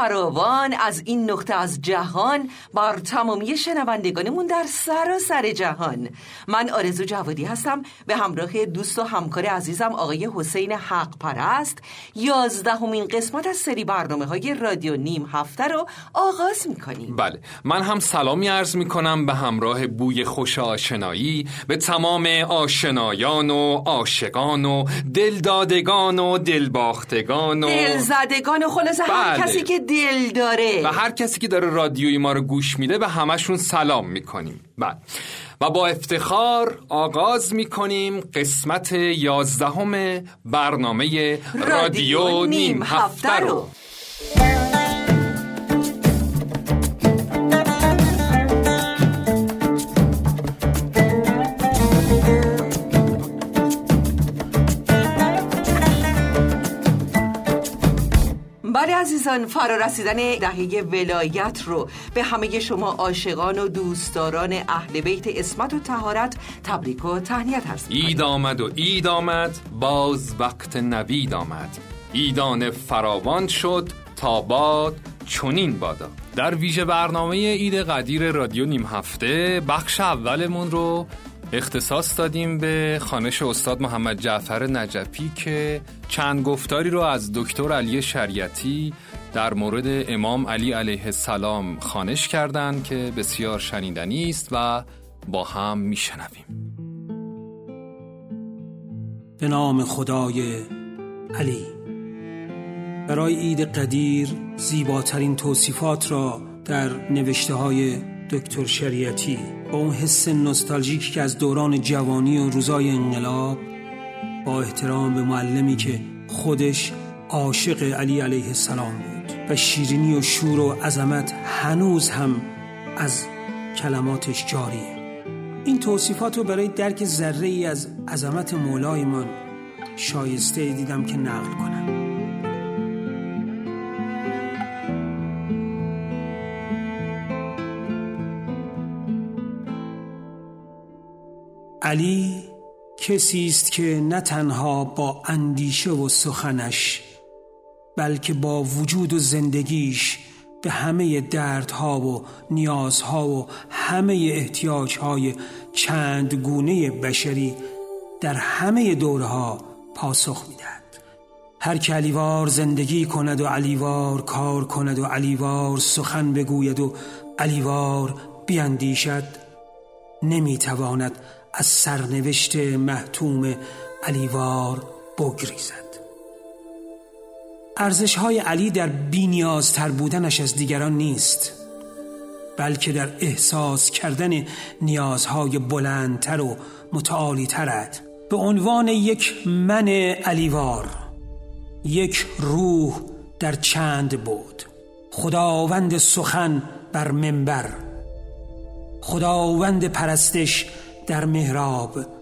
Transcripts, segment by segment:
فراوان از این نقطه از جهان بر تمامی شنوندگانمون در سراسر جهان. من آرزو جوادی هستم. به همراه دوست و همکار عزیزم آقای حسین حق پرست یازدهمین قسمت از سری برنامه های رادیو نیم هفته رو آغاز می‌کنیم. بله. من هم سلامی عرض می‌کنم به همراه بوی خوش آشنایی به تمام آشنایان و عاشقان و دلدادگان و دلباختگان و دلزدگان و خلاصه هر بله. کسی که دل داره. و هر کسی که داره رادیوی ما رو گوش میده به همشون سلام می‌کنیم. بله. و با افتخار آغاز می‌کنیم قسمت یازدهم برنامه رادیو نیم هفته رو. عزیزان فرا رسیدن دهه ولایت رو به همه شما عاشقان و دوستداران اهل بیت اسمت و تهارت تبریک و تهنیت هست اید آمد و اید آمد باز وقت نوید آمد. ایدان فراوان شد تا باد چنین بادا. در ویژه برنامه اید قدیر رادیو نیم هفته بخش اولمون رو اختصاص دادیم به خانش استاد محمد جعفر نجفی که چند گفتاری رو از دکتر علی شریعتی در مورد امام علی علیه السلام خانش کردند که بسیار شنیدنی است و با هم میشنویم. به نام خدای علی. برای عید قدیر زیباترین توصیفات را در نوشته های دکتر شریعتی با اون حس نوستالژیک که از دوران جوانی و روزای انقلاب با احترام به معلمی که خودش عاشق علی علیه السلام بود. و شیرینی و شور و عظمت هنوز هم از کلماتش جاریه. این توصیفات رو برای درک ذره ای از عظمت مولایمان شایسته دیدم که نقل کنم. علی کسی است که نه تنها با اندیشه و سخنش بلکه با وجود و زندگیش به همه دردها و نیازها و همه احتیاجهای چند گونه بشری در همه دورها پاسخ می‌دهد. هر که علیوار زندگی کند و علیوار کار کند و علیوار سخن بگوید و علیوار بیاندیشد نمی‌تواند از سرنوشت محتوم علیوار بگریزد. ارزش های علی در بینیازتر بودنش از دیگران نیست بلکه در احساس کردن نیازهای بلندتر و متعالی ترد به عنوان یک من علیوار یک روح در چند بود. خداوند سخن بر منبر خداوند پرستش در محراب.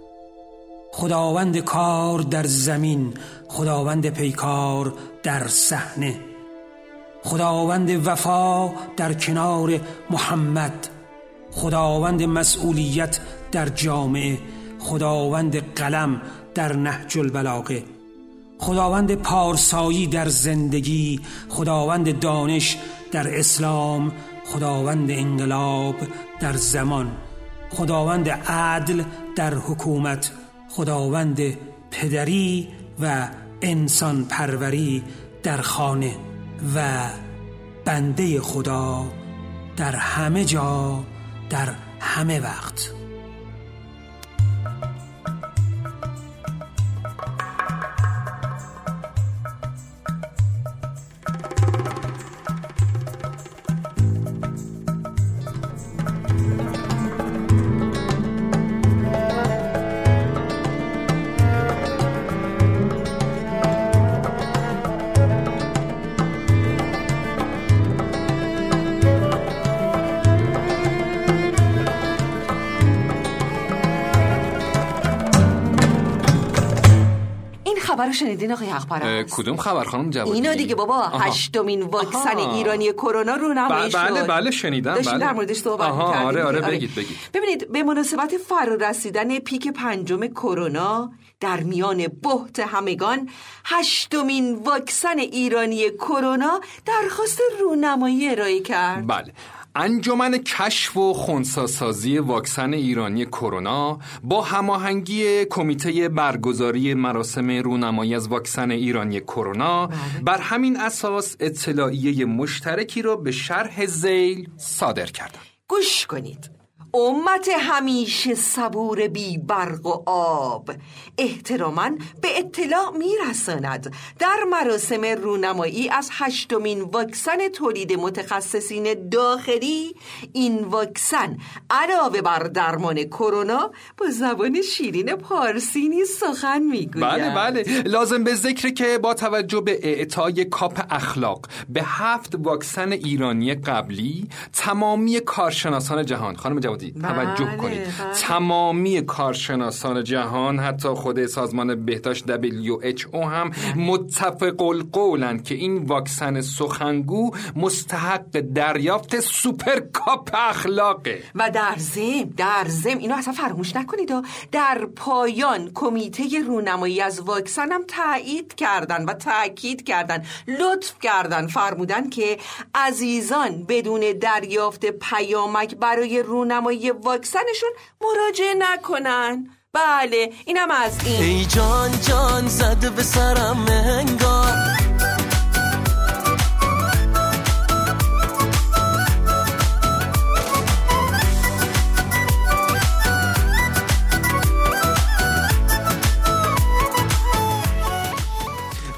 خداوند کار در زمین خداوند پیکار در صحنه. خداوند وفا در کنار محمد. خداوند مسئولیت در جامعه. خداوند قلم در نهج البلاغه. خداوند پارسایی در زندگی. خداوند دانش در اسلام. خداوند انقلاب در زمان. خداوند عدل در حکومت. خداوند پدری و انسان پروری در خانه و بنده خدا در همه جا در همه وقت. خبر رو شنیدین آقای حق کدوم خبر خانم جوادی اینا دیگه بابا. هشتمین واکسن. ایرانی کرونا رو نمایش ب- بله شد. بله شنیدم داشتیم بله در موردش صحبت آها آره آره دیگه. بگید بگید ببینید به مناسبت فرارسیدن پیک پنجم کرونا در میان بحت همگان هشتمین واکسن ایرانی کرونا درخواست رونمایی ارائه کرد بله انجمن کشف و خونساسازی واکسن ایرانی کرونا با هماهنگی کمیته برگزاری مراسم رونمایی از واکسن ایرانی کرونا بله. بر همین اساس اطلاعیه مشترکی را به شرح زیل صادر کردند. گوش کنید امت همیشه صبور بی برق و آب. احتراما به اطلاع میرساند. در مراسم رونمایی از هشتمین واکسن تولید متخصصین داخلی این واکسن علاوه بر درمان کرونا با زبان شیرین پارسی نیز سخن می‌گوید. بله بله. لازم به ذکر که با توجه به اعطای کاپ اخلاق به هفت واکسن ایرانی قبلی تمامی کارشناسان جهان خانم جوادی. بله، توجه کنید بله. تمامی کارشناسان جهان حتی خود سازمان بهداشت WHO هم متفق القولن که این واکسن سخنگو مستحق دریافت سوپر کاپ اخلاقه و در زم در زم اینو اصلا فراموش نکنید ها. در پایان کمیته رونمایی از واکسن هم تایید کردن و تاکید کردن لطف کردن فرمودن که عزیزان بدون دریافت پیامک برای رونمایی واکسنشون مراجعه نکنن. بله اینم از این. ای جان جان زده به سرم انگار.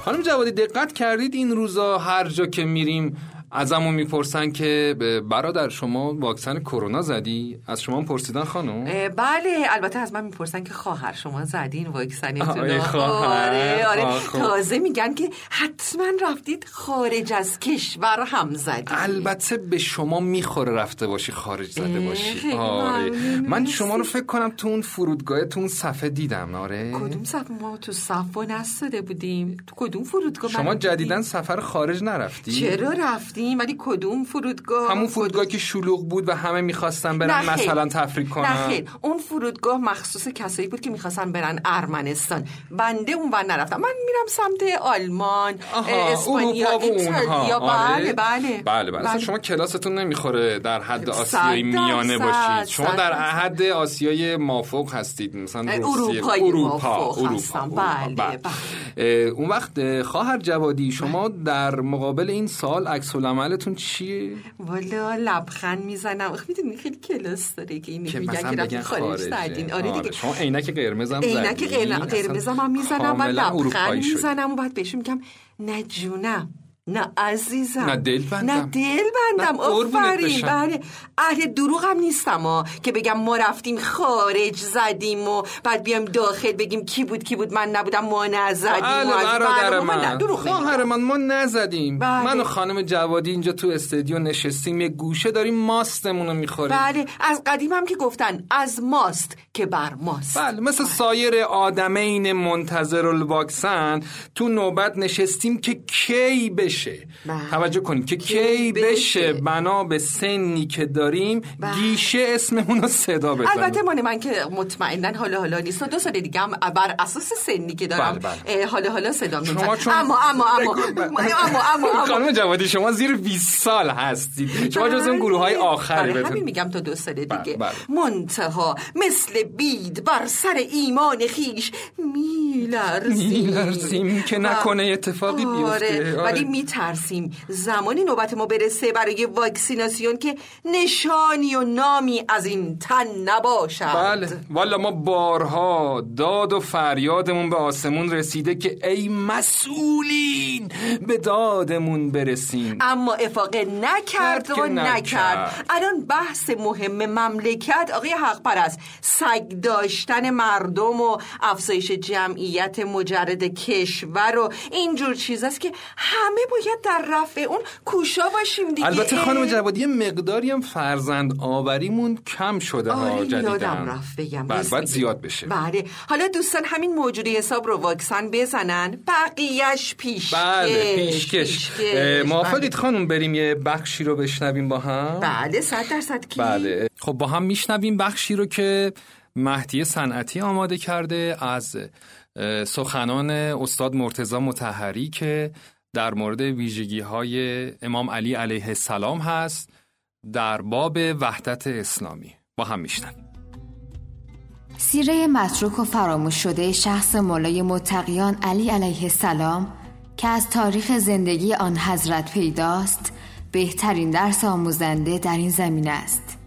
خانم جوادی دقت کردید این روزا هر جا که میریم ازمون می‌پرسن که برادر شما واکسن کرونا زدی؟ از شما پرسیدن خانم؟ بله البته از من می‌پرسن که خواهر شما زدین واکسنتون. آره آره آه، خب. تازه میگن که حتما رفتید خارج از کشور هم زدید البته به شما می‌خوره رفته باشی خارج زده باشی. آره. من شما رو فکر کنم تو اون فرودگاه تو اون صفحه دیدم آره. کدوم صف ما تو صف و نستاده بودیم. تو کدوم فرودگاه شما من جدیدن سفر خارج نرفتی؟ چرا رفتیم ولی کدوم فرودگاه؟ همون فرودگاه که شلوغ بود و همه می‌خواستن برن نه خیر. مثلا تفریح کنن. نه خیر. اون فرودگاه مخصوص کسایی بود که می‌خواستن برن ارمنستان. بنده اون ور نرفتم. من میرم سمت آلمان اسپانیا ایتالیا. اونها. بله آره. بله بله. بله اصلا شما کلاستون نمی‌خوره در حد آسیای میانه باشید. شما در. حد آسیای مافوق هستید. مثلا اروپا اروپا. اروپا. بله، اه، اون وقت اه، خواهر جوادی شما در مقابل این سال عکس العملتون چیه؟ والا لبخند می‌زنم. آخه می‌دونی خیلی کلاس داره که این که میگن که بگن رفتیم خارج زدین آره دیگه. شما عینک قرمز هم عینک قرمزم هم می‌زنم و لبخند. می‌زنم و بعد بهشون میگم نه جونم نه عزیزم. نه دل بندم. نه دل بندم. آفرین. بله. اهل دروغ هم نیستم ها. که بگم ما رفتیم خارج زدیم و بعد بیام داخل بگیم کی بود کی بود. من نبودم ما نزدیم بله برادر من. خواهر من. ما نزدیم. بله. من و خانم جوادی اینجا تو استودیو نشستیم یه گوشه داریم ماستمون رو می‌خوریم. بله. از قدیم هم که گفتن از ماست که بر ماست. بله مثل سایر آدمین منتظر الواکسن تو نوبت نشستیم که کی بشه بله. توجه کنید که کی, بشه. بشه. بنا به سنی که داریم بله. گیشه اسممون رو صدا بزنیم البته مال من که مطمئنا حالا حالا نیست دو سال دیگه هم بر اساس سنی که دارم بله، اه، حالا حالا صدا شما می‌زنم چون اما اما اما اما اما اما خانم جوادی شما زیر 20 سال هستید شما جز اون گروه های آخری برای بهتون همین میگم تا دو سال دیگه بله، بله. منتها مثل بید بر سر ایمان خیش میلرزیم میلرزیم که نکنه اتفاقی بیفته. آره آره. ولی میترسیم. زمانی نوبت ما برسه برای واکسیناسیون که نشانی و نامی از این تن نباشد. بله. والا ما بارها داد و فریادمون به آسمون رسیده که ای مسئولین به دادمون برسین اما افاقه نکرد کرد و نکرد. نکرد. الان بحث مهم مملکت آقای حق پرست سگ داشتن مردم و افزایش جمعیت مجرد کشور و اینجور چیز است که همه باید در رفع اون کوشا باشیم دیگه. البته. خانم جوادی یه مقداری هم فرزند آوریمون کم شده ها آره جدیدن یادم رفت بگم. بله باید میگی. زیاد بشه. بله. حالا دوستان همین موجودی حساب رو واکسن بزنن. بقیهش پیشکش بله پیشکش اه، موافقید خانم بریم یه بخشی رو بشنویم با هم؟ بله صد درصد کی؟ بله. خب با هم میشنویم بخشی رو که مهدی صنعتی آماده کرده از سخنان استاد مرتزا متحری که در مورد ویژگی های امام علی علیه السلام هست در باب وحدت اسلامی. با هم میشنن سیره متروک و فراموش شده شخص مولای متقیان علی علیه السلام که از تاریخ زندگی آن حضرت پیداست بهترین درس آموزنده در این زمین است.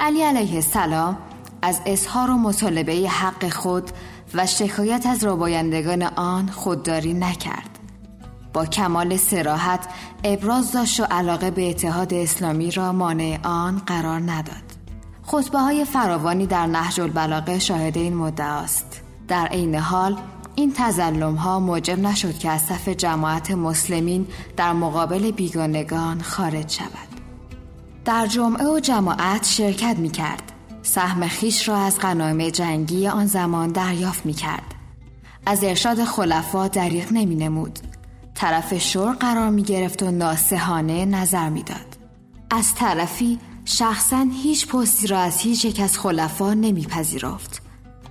علی علیه السلام از اظهار و مطالبه حق خود و شکایت از ربایندگان آن خودداری نکرد. با کمال سراحت ابراز داشت و علاقه به اتحاد اسلامی را مانع آن قرار نداد. خطبه های فراوانی در نهج البلاغه شاهد این مدعاست در عین حال این تزلم ها موجب نشد که از صف جماعت مسلمین در مقابل بیگانگان خارج شود. در جمعه و جماعت شرکت می کرد سهم خیش را از غنایم جنگی آن زمان دریافت می کرد از ارشاد خلفا دریغ نمی نمود طرف شور قرار می گرفت و ناسهانه نظر می داد. از طرفی شخصا هیچ پستی را از هیچ یک از خلفا نمیپذیرفت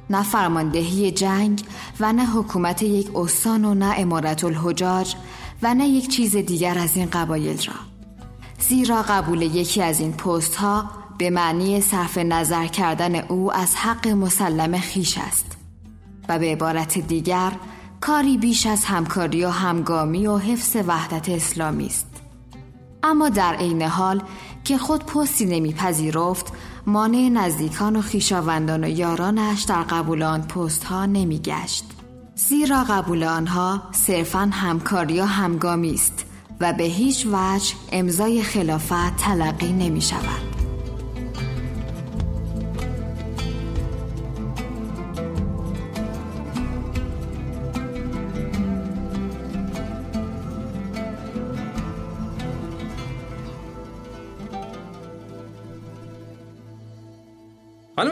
نه فرماندهی جنگ و نه حکومت یک استان و نه امارت الحجاج و نه یک چیز دیگر از این قبایل را زیرا قبول یکی از این پست ها به معنی صرف نظر کردن او از حق مسلم خیش است و به عبارت دیگر کاری بیش از همکاری و همگامی و حفظ وحدت اسلامی است اما در عین حال که خود پستی نمیپذیرفت مانع نزدیکان و خیشاوندان و یارانش در قبول آن پست ها نمی گشت. زیرا قبول آنها صرفا همکاری و همگامی است و به هیچ وجه امضای خلافت تلقی نمی شود.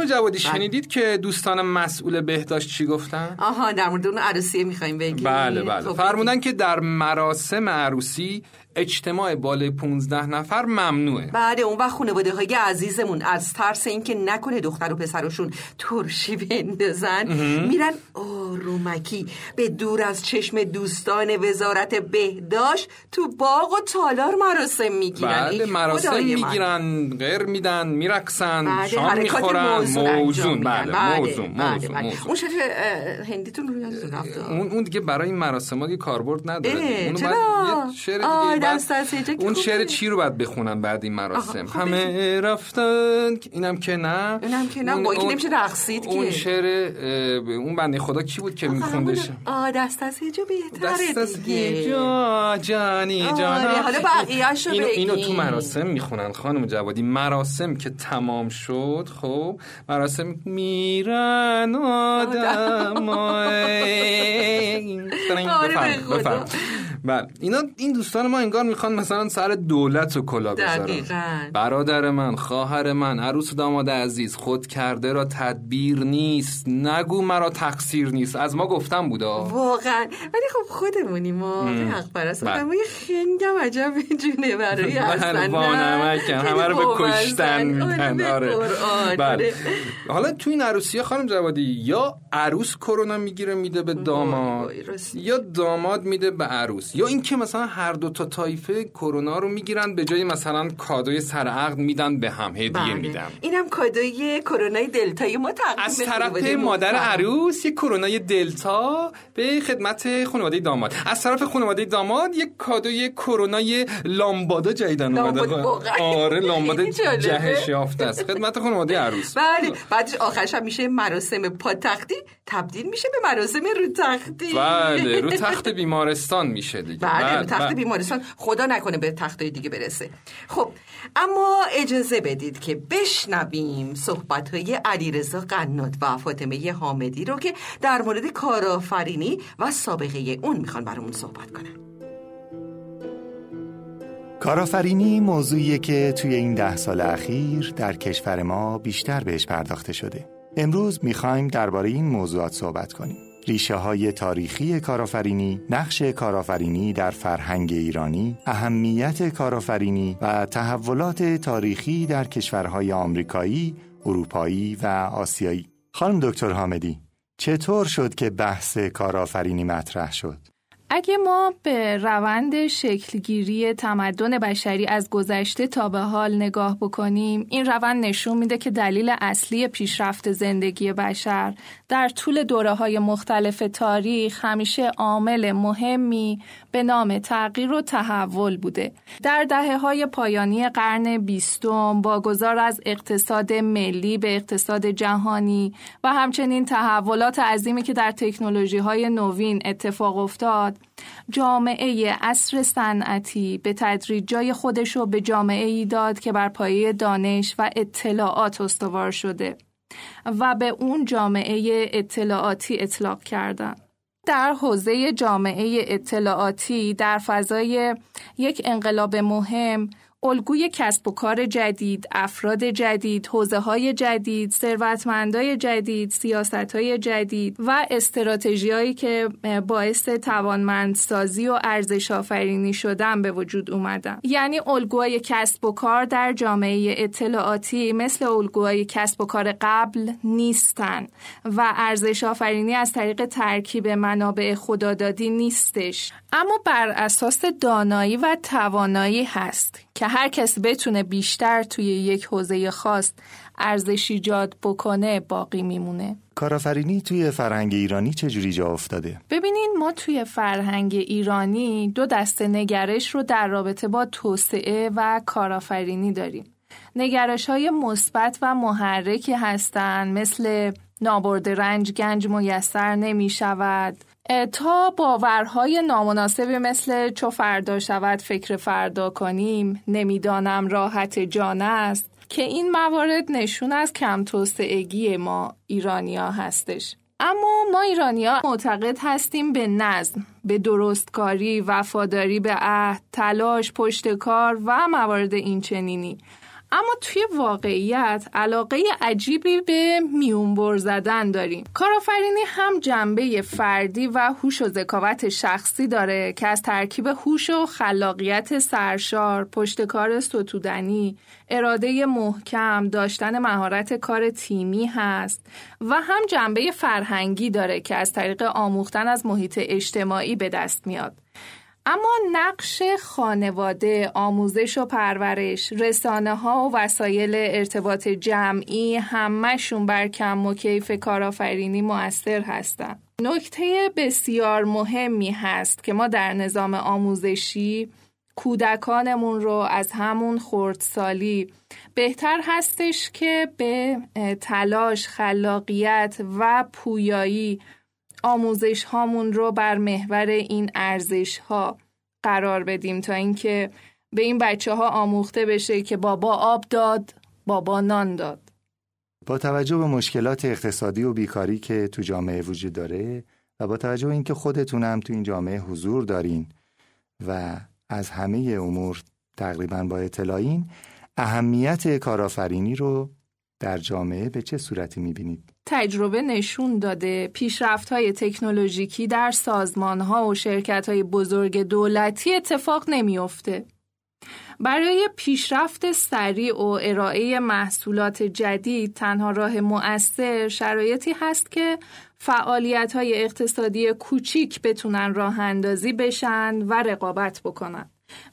خانم جوادی بله. شنیدید که دوستان مسئول بهداشت چی گفتن؟ آها در مورد اون عروسی می‌خوایم بگیم بله بله خب، فرمودن که در مراسم عروسی اجتماع بالای 15 نفر ممنوعه. بعد اون وقت خانواده های عزیزمون از ترس اینکه نکنه دختر و پسرشون ترشی بندازن میرن آرومکی به دور از چشم دوستان وزارت بهداشت تو باغ و تالار مراسم می‌گیرن. بله مراسم می‌گیرن غیر میدن میرقصن شام می‌خورن موزون بله, بله موزون بله, بله. اون شعر هندیتون رو یادتون اون اون دیگه برای این مراسم ها کاربرد نداره اونو یه شعر دیگه اون شعر چی رو باید بخونن بعد این مراسم؟ خب همه رفتن اینم که نه. اینم که نه با نمیشه رقصید اون شعر اون بنده خدا کی بود که میخوندش؟ آ دست از یه جا بهتره دست از یه جا جانی جانا. حالا بقیه‌اشو اینو, اینو تو مراسم می‌خونن خانم جوادی. مراسم که تمام شد خب. مراسم میرن آدم. بفرم بله. اینا این دوستان ما انگار می‌خوان مثلا سر دولت و کلا بذارن. برادر من خواهر من عروس و داماد عزیز خود کرده را تدبیر نیست. نگو مرا تقصیر نیست. از ما گفتم بودا. واقعا. ولی خب خودمونی ما. حق پرست بله. ما یه خنگم عجب جونه برای اصلا همه رو به کشتن. میدن آره. بله. حالا تو این عروسی خانم جوادی یا عروس کرونا می‌گیره میده به داماد یا داماد میده به عروس. یا اینکه مثلا هر دو تا تایفه کرونا رو می‌گیرن به جای مثلا کادوی سرعقد میدن به هم هدیه بله. میدن. اینم کادوی کرونای دلتای ما از طرف مادر عروس یک کرونای دلتا به خدمت خانواده داماد. از طرف خانواده داماد یک کادوی کرونای لامبادا جدیدن اومده آره لامبادا جهش یافته است. خدمت خانواده عروس. بله. بعدش آخرش هم میشه مراسم پاتختی تبدیل میشه به مراسم رو تختی بله رو تخت بیمارستان میشه. دیگه بله, بله. رو تخت بله. بیمارستان خدا نکنه به تخت دیگه برسه خب اما اجازه بدید که بشنویم صحبت های علیرضا قنات و فاطمه حامدی رو که در مورد کارآفرینی و سابقه اون می‌خوان برامون صحبت کنن کارآفرینی موضوعیه که توی این ده سال اخیر در کشور ما بیشتر بهش پرداخته شده امروز می‌خوایم درباره این موضوعات صحبت کنیم ریشه های تاریخی کارآفرینی، نقش کارآفرینی در فرهنگ ایرانی، اهمیت کارآفرینی و تحولات تاریخی در کشورهای آمریکایی، اروپایی و آسیایی خانم دکتر حامدی چطور شد که بحث کارآفرینی مطرح شد؟ اگه ما به روند شکلگیری تمدن بشری از گذشته تا به حال نگاه بکنیم این روند نشون میده که دلیل اصلی پیشرفت زندگی بشر در طول دوره های مختلف تاریخ همیشه عامل مهمی به نام تغییر و تحول بوده. در دهه های پایانی قرن بیستم با گذار از اقتصاد ملی به اقتصاد جهانی و همچنین تحولات عظیمی که در تکنولوژی های نوین اتفاق افتاد جامعه اصر صنعتی به تدریج جای خودش رو به جامعه ای داد که بر پایه دانش و اطلاعات استوار شده و به اون جامعه اطلاعاتی اطلاق کردن. در حوزه جامعه اطلاعاتی در فضای یک انقلاب مهم الگوی کسب و کار جدید، افراد جدید، حوزه های جدید، ثروتمندای جدید، سیاست های جدید و استراتژی که باعث توانمندسازی و ارزش آفرینی شدن به وجود اومدن. یعنی الگوهای کسب و کار در جامعه اطلاعاتی مثل الگوهای کسب و کار قبل نیستن و ارزش آفرینی از طریق ترکیب منابع خدادادی نیستش. اما بر اساس دانایی و توانایی هست که هر کس بتونه بیشتر توی یک حوزه خاص ارزش ایجاد بکنه باقی میمونه. کارآفرینی توی فرهنگ ایرانی چجوری جا افتاده؟ ببینین ما توی فرهنگ ایرانی دو دسته نگرش رو در رابطه با توسعه و کارآفرینی داریم. نگرش های مثبت و محرکی هستند مثل نابرد رنج گنج میسر نمی شود تا باورهای نامناسبی مثل چو فردا شود فکر فردا کنیم نمی‌دانم راحت جان است که این موارد نشون از کم توسعگی ما ایرانیا هستش. اما ما ایرانیا معتقد هستیم به نظم به درستکاری وفاداری به عهد تلاش پشت کار و موارد اینچنینی. اما توی واقعیت علاقه عجیبی به میونبر زدن داریم. کارآفرینی هم جنبه فردی و هوش و ذکاوت شخصی داره که از ترکیب هوش و خلاقیت سرشار پشتکار ستودنی اراده محکم داشتن مهارت کار تیمی هست و هم جنبه فرهنگی داره که از طریق آموختن از محیط اجتماعی به دست میاد. اما نقش خانواده، آموزش و پرورش، رسانه ها و وسایل ارتباط جمعی همهشون بر کم و کیف کارآفرینی مؤثر هستند. نکته بسیار مهمی هست که ما در نظام آموزشی کودکانمون رو از همون خردسالی بهتر هستش که به تلاش، خلاقیت و پویایی آموزش هامون رو بر محور این ارزش ها قرار بدیم تا اینکه به این بچه ها آموخته بشه که بابا آب داد بابا نان داد با توجه به مشکلات اقتصادی و بیکاری که تو جامعه وجود داره و با توجه به اینکه خودتون هم تو این جامعه حضور دارین و از همه امور تقریبا با اطلاعین اهمیت کارآفرینی رو در جامعه به چه صورتی می‌بینید؟ تجربه نشون داده پیشرفت های تکنولوژیکی در سازمان ها و شرکت های بزرگ دولتی اتفاق نمیافته. برای پیشرفت سریع و ارائه محصولات جدید تنها راه مؤثر شرایطی هست که فعالیت های اقتصادی کوچیک بتونن راه اندازی بشن و رقابت بکنن.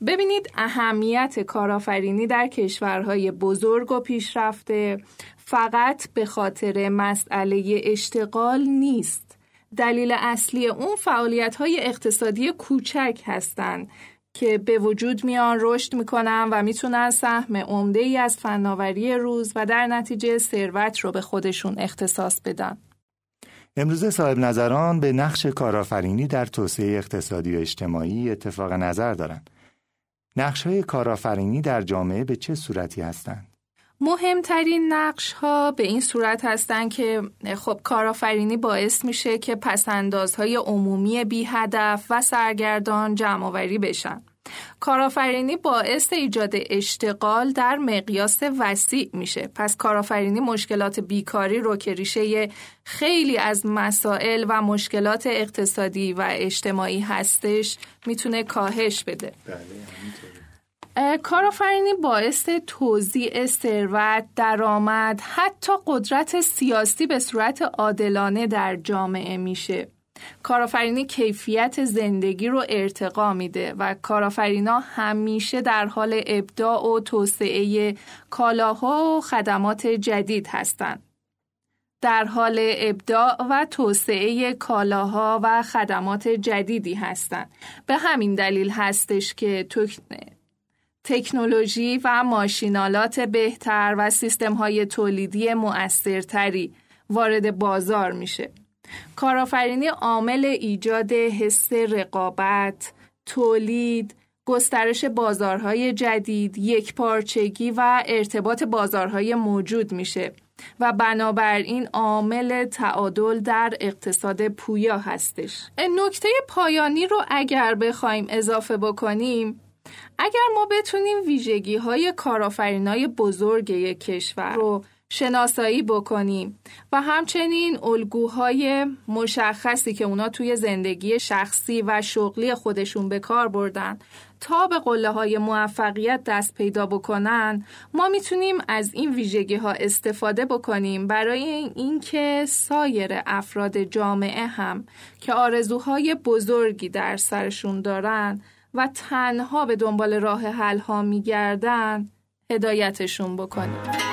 ببینید اهمیت کارآفرینی در کشورهای بزرگ و پیشرفته فقط به خاطر مسئله اشتغال نیست. دلیل اصلی اون فعالیت های اقتصادی کوچک هستند که به وجود میان رشد می‌کنن و می‌تونن سهم عمده ای از فناوری روز و در نتیجه ثروت رو به خودشون اختصاص بدن. امروزه صاحب نظران به نقش کارآفرینی در توسعه اقتصادی و اجتماعی اتفاق نظر دارند. نقش های کارآفرینی در جامعه به چه صورتی هستند؟ مهمترین نقش ها به این صورت هستند که خب کارآفرینی باعث میشه که پسندازهای عمومی بی هدف و سرگردان جمع بشن. کارآفرینی باعث ایجاد اشتغال در مقیاس وسیع میشه. پس کارآفرینی مشکلات بیکاری رو که ریشه خیلی از مسائل و مشکلات اقتصادی و اجتماعی هستش می‌تونه کاهش بده. بله کارآفرینی باعث توزیع ثروت، درآمد، حتی قدرت سیاسی به صورت عادلانه در جامعه میشه. کارآفرینی کیفیت زندگی رو ارتقا میده و کارآفرینا همیشه در حال ابداع و توسعه کالاها و خدمات جدید هستند. در حال ابداع و توسعه کالاها و خدمات جدیدی هستند. به همین دلیل هستش که تکنولوژی و ماشینالات بهتر و سیستم های تولیدی مؤثرتری وارد بازار میشه. کارآفرینی عامل ایجاد حس رقابت، تولید، گسترش بازارهای جدید، یک پارچگی و ارتباط بازارهای موجود میشه و بنابراین عامل تعادل در اقتصاد پویا هستش. نکته پایانی رو اگر بخوایم اضافه بکنیم اگر ما بتونیم ویژگی های کارآفرینای بزرگ یک کشور رو شناسایی بکنیم و همچنین الگوهای مشخصی که اونا توی زندگی شخصی و شغلی خودشون به کار بردن تا به قله های موفقیت دست پیدا بکنن ما می‌تونیم از این ویژگی ها استفاده بکنیم برای اینکه سایر افراد جامعه هم که آرزوهای بزرگی در سرشون دارن و تنها به دنبال راه حل ها میگردن هدایتشون بکنیم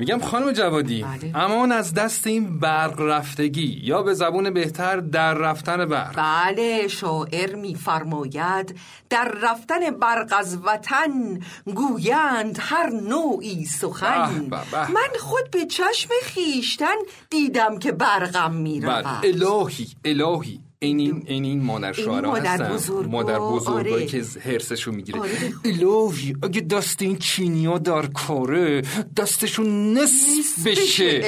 میگم خانم جوادی بله. امان از دست این برق رفتگی یا به زبون بهتر در رفتن برق بله شاعر میفرماید در رفتن برق از وطن گویند هر نوعی سخن من خود به چشم خیشتن دیدم که برقم می‌رود بله. الهی الهی این این این مادر شعرا هستن. مادر بزرگایی آره. که هرسشو می‌گیره. آره. الهی اگه دست این چینیا در کاره دستشون نصف بشه.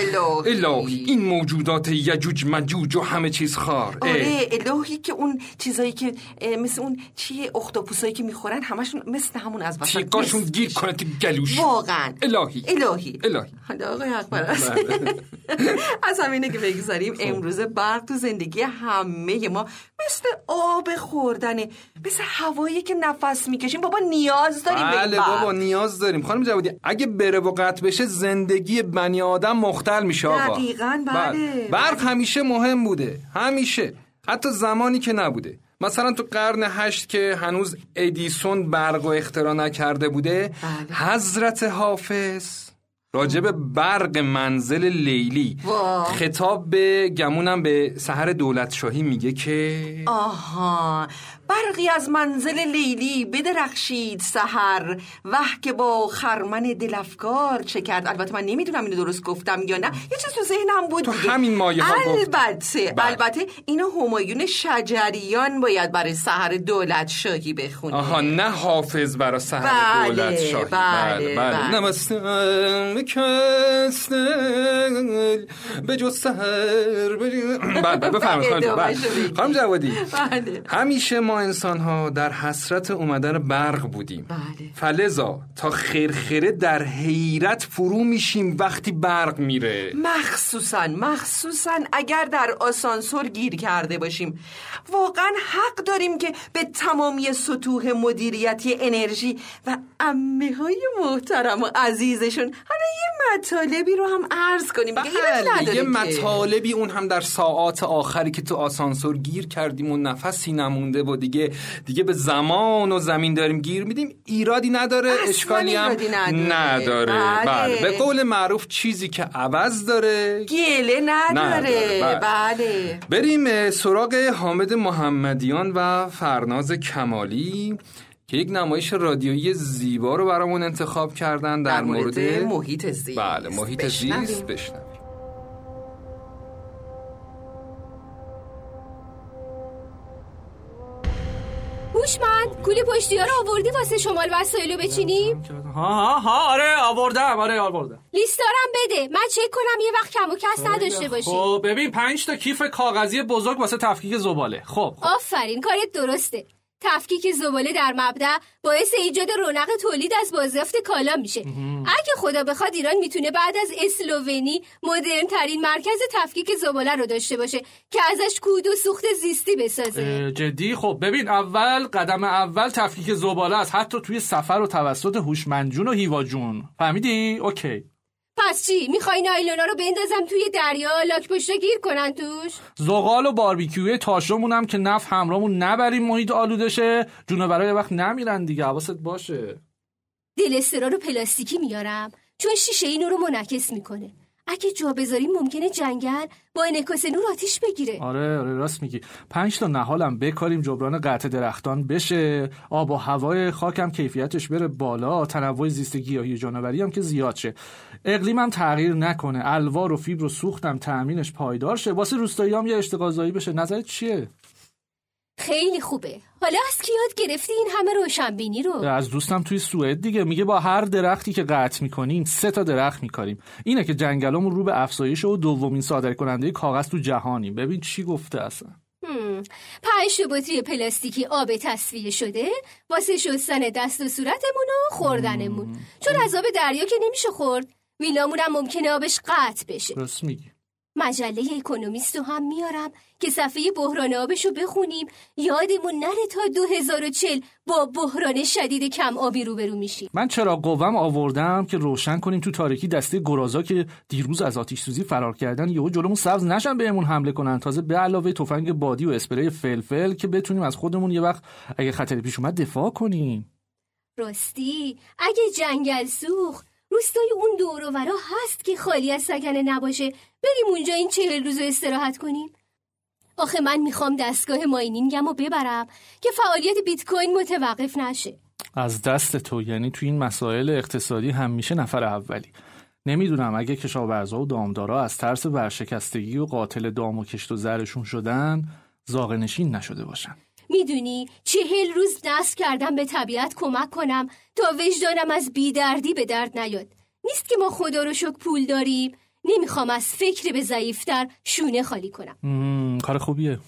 الهی. این موجودات یجوج مجوج و همه چیز خار. آره. الهی که اون چیزایی که مثل اون چیه اختاپوسایی که می‌خورن همشون مثل همون از وسط. تیقاشون گیر کنه تو گلوش. واقعا. الهی. الهی. الهی. حالا آقای اکبر از همینه که بگذاریم. خب. امروز برق تو زندگی همه ما مثل آب خوردنه مثل هوایی که نفس می‌کشیم. بابا نیاز داریم بله بابا نیاز داریم. خانم جوادی اگه بره و قطع بشه زندگی بنی آدم مختل میشه آقا. دقیقا بله, بله. برق همیشه مهم بوده. همیشه. حتی زمانی که نبوده. مثلا تو قرن هشت که هنوز ادیسون برق و اختراع نکرده بوده بله. حضرت حافظ راجب برق منزل لیلی. خطاب به گمونم به سهر دولت شاهی میگه که آها. برقی از منزل لیلی بدرخشید سهر وح که با خرمن دلفکار چه کرد؟ البته من نمی‌دونم اینو درست گفتم یا نه. یه چیز تو ذهنم بود تو همین مایه ها البته بله. البته اینو همایون شجریان باید برای سهر دولت شاهی بخونه. آها نه حافظ برای سهر بله، دولت شاهی بله بله, بله. به جز سهر بله بفرمایید خانم جوادی همیشه ما انسان ها در حسرت اومدن برق بودیم. بله. فلزا تا خیرخیره در حیرت فرو میشیم وقتی برق میره. مخصوصا مخصوصا اگر در آسانسور گیر کرده باشیم. واقعا حق داریم که به تمامی سطوح مدیریتی انرژی و امه های محترم و عزیزشون حالا یه مطالبی رو هم عرض کنیم. بله یه مطالبی اون هم در ساعات آخری که تو آسانسور گیر کردیم و نفسی نمونده و دیگه دیگه به زمان و زمین داریم گیر میدیم ایرادی نداره اشکالی هم نداره. بله. بله. به قول معروف چیزی که عوض داره گله نداره, نداره. بله. بله. بریم سراغ حامد محمدیان و فرناز کمالی که یک نمایش رادیویی زیبا رو برامون انتخاب کردن در, در مورد, محیط زیست بله محیط زیست بشنویم کولی پشتی ها رو آوردی واسه شمال وسایلو بچینیم ها ها ها آره آوردم آره آوردم. لیستارم بده. من چک کنم یه وقت کم و کس نداشته باشی. خب ببین پنج تا کیف کاغذی بزرگ واسه تفکیک زباله. خب, خب. آفرین کارت درسته. تفکیک زباله در مبدع باعث ایجاد رونق تولید از بازیافت کالا میشه. اگه خدا بخواد ایران می‌تونه بعد از اسلوونی مدرن ترین مرکز تفکیک زباله رو داشته باشه که ازش کود و سوخت زیستی بسازه. جدی؟ خب ببین اول قدم اول تفکیک زباله است. حتی توی سفر و توسط هوشمندجون و هیواجون. فهمیدی؟ اوکی. پس چی؟ می‌خوای نایلونا رو بندازم توی دریا؟ لاک پشتا گیر کنن توش؟ زغال و باربیکیوی تاشومونم که نف همراهمون نبریم محیط آلوده شه برای وقت نمیرن دیگه. حواست باشه. دلسترا رو پلاستیکی میارم. چون شیشه اینو رو منعکس می‌کنه. اگه جا بذاریم ممکنه جنگل با انعکاس نور آتیش بگیره. آره آره راست میگی. پنج تا نهالم بکاریم جبران قطع درختان بشه. آب و هوای خاکم کیفیتش بره بالا. تنوع زیست گیاهی جانوری هم که زیاد شه. اقلیمم تغییر نکنه. الوار و فیبر و سوختم تأمینش پایدار شه. واسه روستایی هم یه اشتغازایی بشه. نظرت چیه؟ خیلی خوبه. حالا از کی یاد گرفتی این همه روشنبینی رو؟ از دوستم توی سوئد دیگه. میگه با هر درختی که قطع می‌کنیم سه تا درخت میکاریم. اینه که جنگلمون رو به افزایش و دومین صادر کننده کاغذ تو جهانیم. ببین چی گفته اصلا. پنج بطری پلاستیکی آب تصفیه شده. واسه شستن دست و صورتمون و خوردنمون. چون از آب دریا که نمیشه خورد. ویلامونم ممکنه آبش قطع بشه. راست میگی. مجله اکونومیست رو هم میارم که صفحه بحران آبش رو بخونیم. یادمون نره تا 2040 با بحران شدید کم آبی روبرو میشیم. من چرا قوم آوردم که روشن کنیم تو تاریکی دسته گرازا که دیروز از آتیش سوزی فرار کردن. یهو جلومون سبز نشن بهمون حمله کنن. تازه به علاوه تفنگ بادی و اسپری فلفل که بتونیم از خودمون یه وقت اگه خطر پیش اومد دفاع کنیم. راستی اگه جنگل سوخت روستای اون دوروورا هست که خالی از سکنه نباشه. بریم اونجا این چهل روز استراحت کنیم. آخه من می‌خوام دستگاه ماینینگم رو ببرم که فعالیت بیت کوین متوقف نشه. از دست تو یعنی تو این مسائل اقتصادی همیشه نفر اولی. نمی‌دونم اگه کشاورزا و دامدارا از ترس ورشکستگی و قاتل دام و کشت و زرشون شدن زاغنشین نشده باشن. می‌دونی چهل روز دست کردم به طبیعت کمک کنم تا وجدانم از بیدردی به درد نیاد. نیست که ما خدا رو شک پول داریم. نمی‌خوام از فکر به ضعیفتر شونه خالی کنم. کار خوبیه.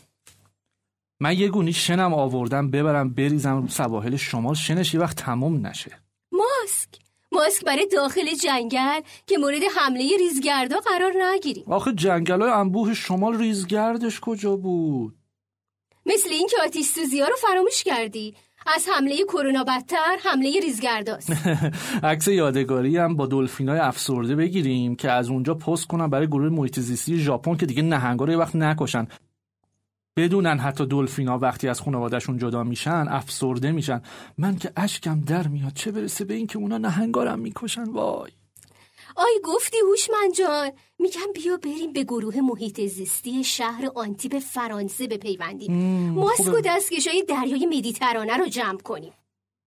من یه گونی شنم آوردم ببرم بریزم سواحل شمال. شنش یه وقت تموم نشه. ماسک. ماسک برای داخل جنگل که مورد حمله ریزگردا قرار نگیریم. آخه جنگل های انبوه شمال ریزگردش کجا بود؟ مثل این که آتیش سوزی ها رو فراموش کردی. از حمله کرونا بدتر حمله ریزگرداست. عکس یادگاری هم با دلفینای افسرده بگیریم که از اونجا پست کنم برای گروه محیط زیستی ژاپن که دیگه نهنگا رو یه وقت نکشن. بدونن حتی دلفینا وقتی از خانوادهشون جدا میشن افسرده میشن. من که اشکم در میاد چه برسه به اینکه اونا نهنگارم می‌کشن؟ وای. آی گفتی هوشمند جان. میگم بیا بریم به گروه محیط زیستی شهر آنتیب فرانسه بپیوندیم. ماسک و دستکشای دریای مدیترانه رو جمع کنیم.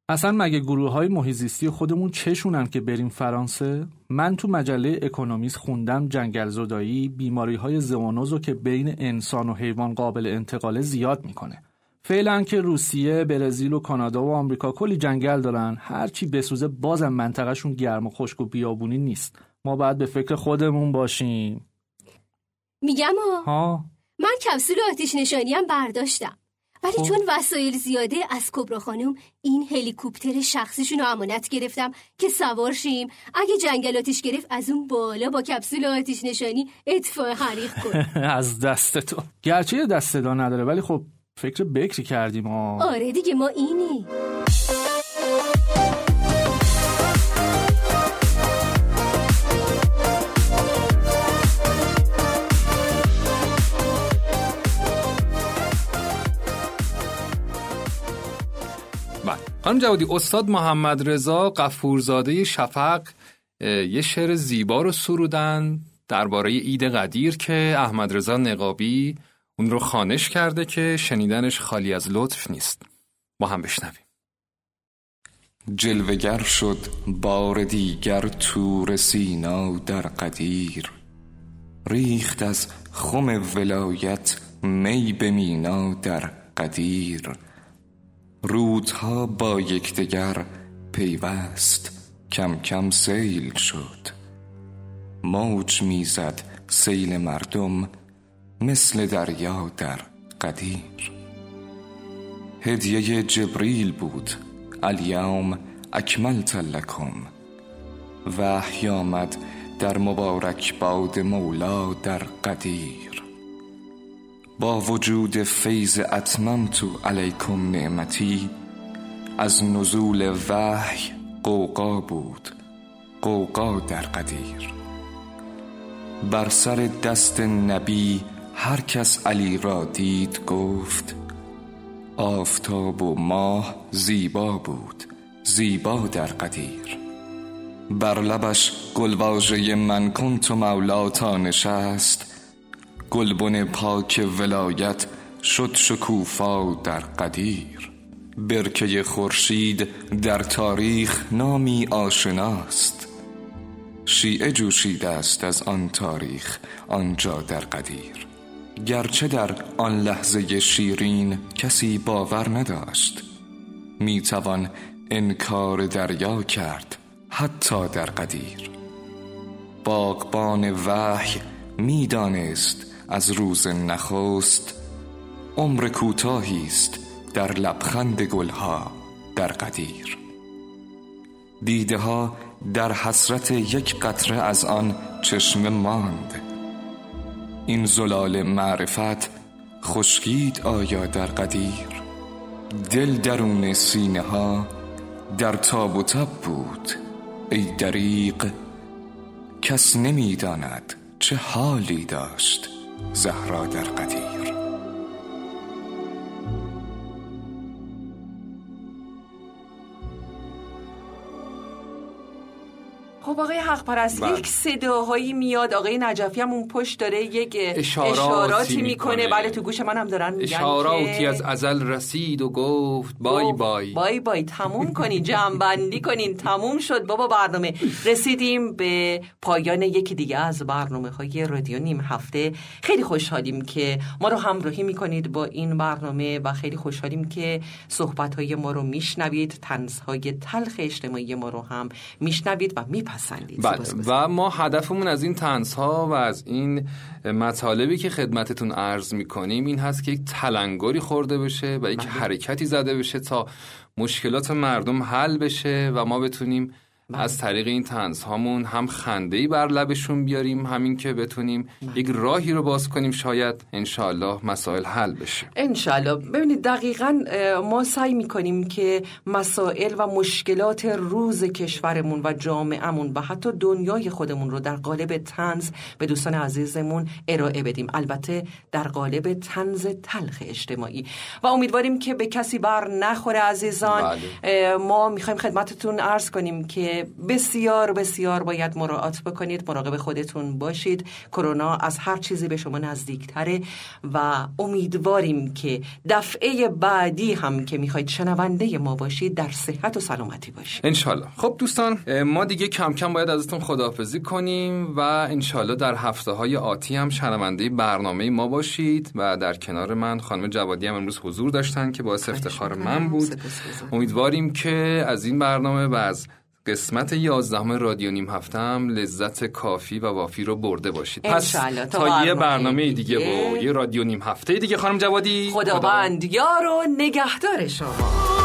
اصلا مگه گروه های محیط زیستی خودمون چشونن که بریم فرانسه؟ من تو مجله اکونومیست خوندم جنگل زدایی بیماری های زوانوزو که بین انسان و حیوان قابل انتقاله زیاد می‌کنه. فعلا که روسیه، برزیل و کانادا و آمریکا کلی جنگل دارن هرچی بسوزه بازم منطقهشون گرم و خشک و بیابونی نیست. ما باید به فکر خودمون باشیم. میگم ها؟ من کپسول آتیش نشانی هم برداشتم. ولی خب. چون وسایل زیاده از کبرا خانم این هلیکوپتر شخصیشون رو امانت گرفتم که سوار شیم. اگه جنگل آتیش گرفت از اون بالا با کپسول آتیش نشانی اطفاع حریق کن. از دست تو. گرچه دست صدا نداره ولی خب فکر بکری کردیم آه. آره دیگه ما اینی بله. خانم جوادی استاد محمد رضا قفورزاده شفق یه شعر زیبا رو سرودن درباره عید قدیر که احمد رضا نقابی اون رو خانش کرده که شنیدنش خالی از لطف نیست. با هم بشنویم. جلوگر شد بار دیگر تور سینا در قدیر. ریخت از خم ولایت می به مینا در قدیر. رودها با یکدیگر پیوست کم کم سیل شد. موج می‌زد سیل مردم مثل دریا در قدیر. هدیه جبریل بود الیوم اکملت لکم. وحی آمد در مبارک باد مولا در قدیر. با وجود فیض تو علیکم نعمتی از نزول وحی قوقا بود قوقا در قدیر. بر سر دست نبی هر کس علی را دید گفت آفتاب و ماه زیبا بود زیبا در قدیر. بر لبش گلواژه من کنت مولا تا نشست گلبن پاک ولایت شد شکوفا در قدیر. برکه خورشید در تاریخ نامی آشناست. شیعه جوشیده است از آن تاریخ آنجا در قدیر. گرچه در آن لحظه شیرین کسی باور نداشت. می‌توان انکار دریا کرد حتی در قدیر. باغبان وحی می‌دانست از روز نخست عمر کوتاهی است در لبخند گلها در قدیر. دیده ها در حسرت یک قطره از آن چشم ماند. این زلال معرفت خشکید آیا در قدیر؟ دل درون سینه ها در تاب و تب بود. ای دریق کس نمی‌داند چه حالی داشت زهرا در قدیر. خب آقای حق پرست بله. یک صداهایی میاد. آقای نجفی هم اون پشت داره یک اشاراتی, اشاراتی می‌کنه. بله تو گوش من هم دارن میگن اشاراتی از ازل رسید و گفت بای بای. بای بای تموم کنین جمع کنین تموم شد بابا برنامه. رسیدیم به پایان یکی دیگه از برنامه های رادیو نیم هفته. خیلی خوشحالیم که ما رو همراهی می‌کنید با این برنامه و خیلی خوشحالیم که صحبت های ما رو میشنوید. تنزهای تلخ اجتماعی ما رو هم میشنوید و میپسندید بله. و ما هدفمون از این ها و از این مطالبی که خدمتتون عرض می‌کنیم این هست که یک تلنگری خورده بشه و یک بله. حرکتی زده بشه تا مشکلات مردم حل بشه و ما بتونیم بله. از طریق این تنز هامون هم خنده بر لبشون بیاریم همین که بتونیم بله. یک راهی رو باز کنیم شاید انشالله مسائل حل بشه انشالله ببینید دقیقا ما سعی می‌کنیم که مسائل و مشکلات روز کشورمون و جامعهمون و حتی دنیای خودمون رو در قالب تنز به دوستان عزیزمون ارائه بدیم البته در قالب تنز تلخ اجتماعی و امیدواریم که به کسی بر نخوره عزیزان بله. ما می‌خوایم خدمتتون عرض کنیم که بسیار بسیار باید مراعات بکنید مراقب خودتون باشید. کرونا از هر چیزی به شما نزدیکتره و امیدواریم که دفعه بعدی هم که می‌خواید شنونده ما باشید در صحت و سلامتی باشید. انشالله. خب دوستان ما دیگه کم کم باید ازتون خداحافظی کنیم و انشالله در هفته های آتی هم شنونده برنامه ما باشید و در کنار من خانم جوادی هم امروز حضور داشتن که باعث افتخار من بود. امیدواریم که از این برنامه و از قسمت یازدهم رادیو نیم هفتم لذت کافی و وافی رو برده باشید. پس تا, یه برنامه دیگه, دیگه. و یه رادیو نیم هفته دیگه خانم جوادی. خداوند. یار و نگهدار شما.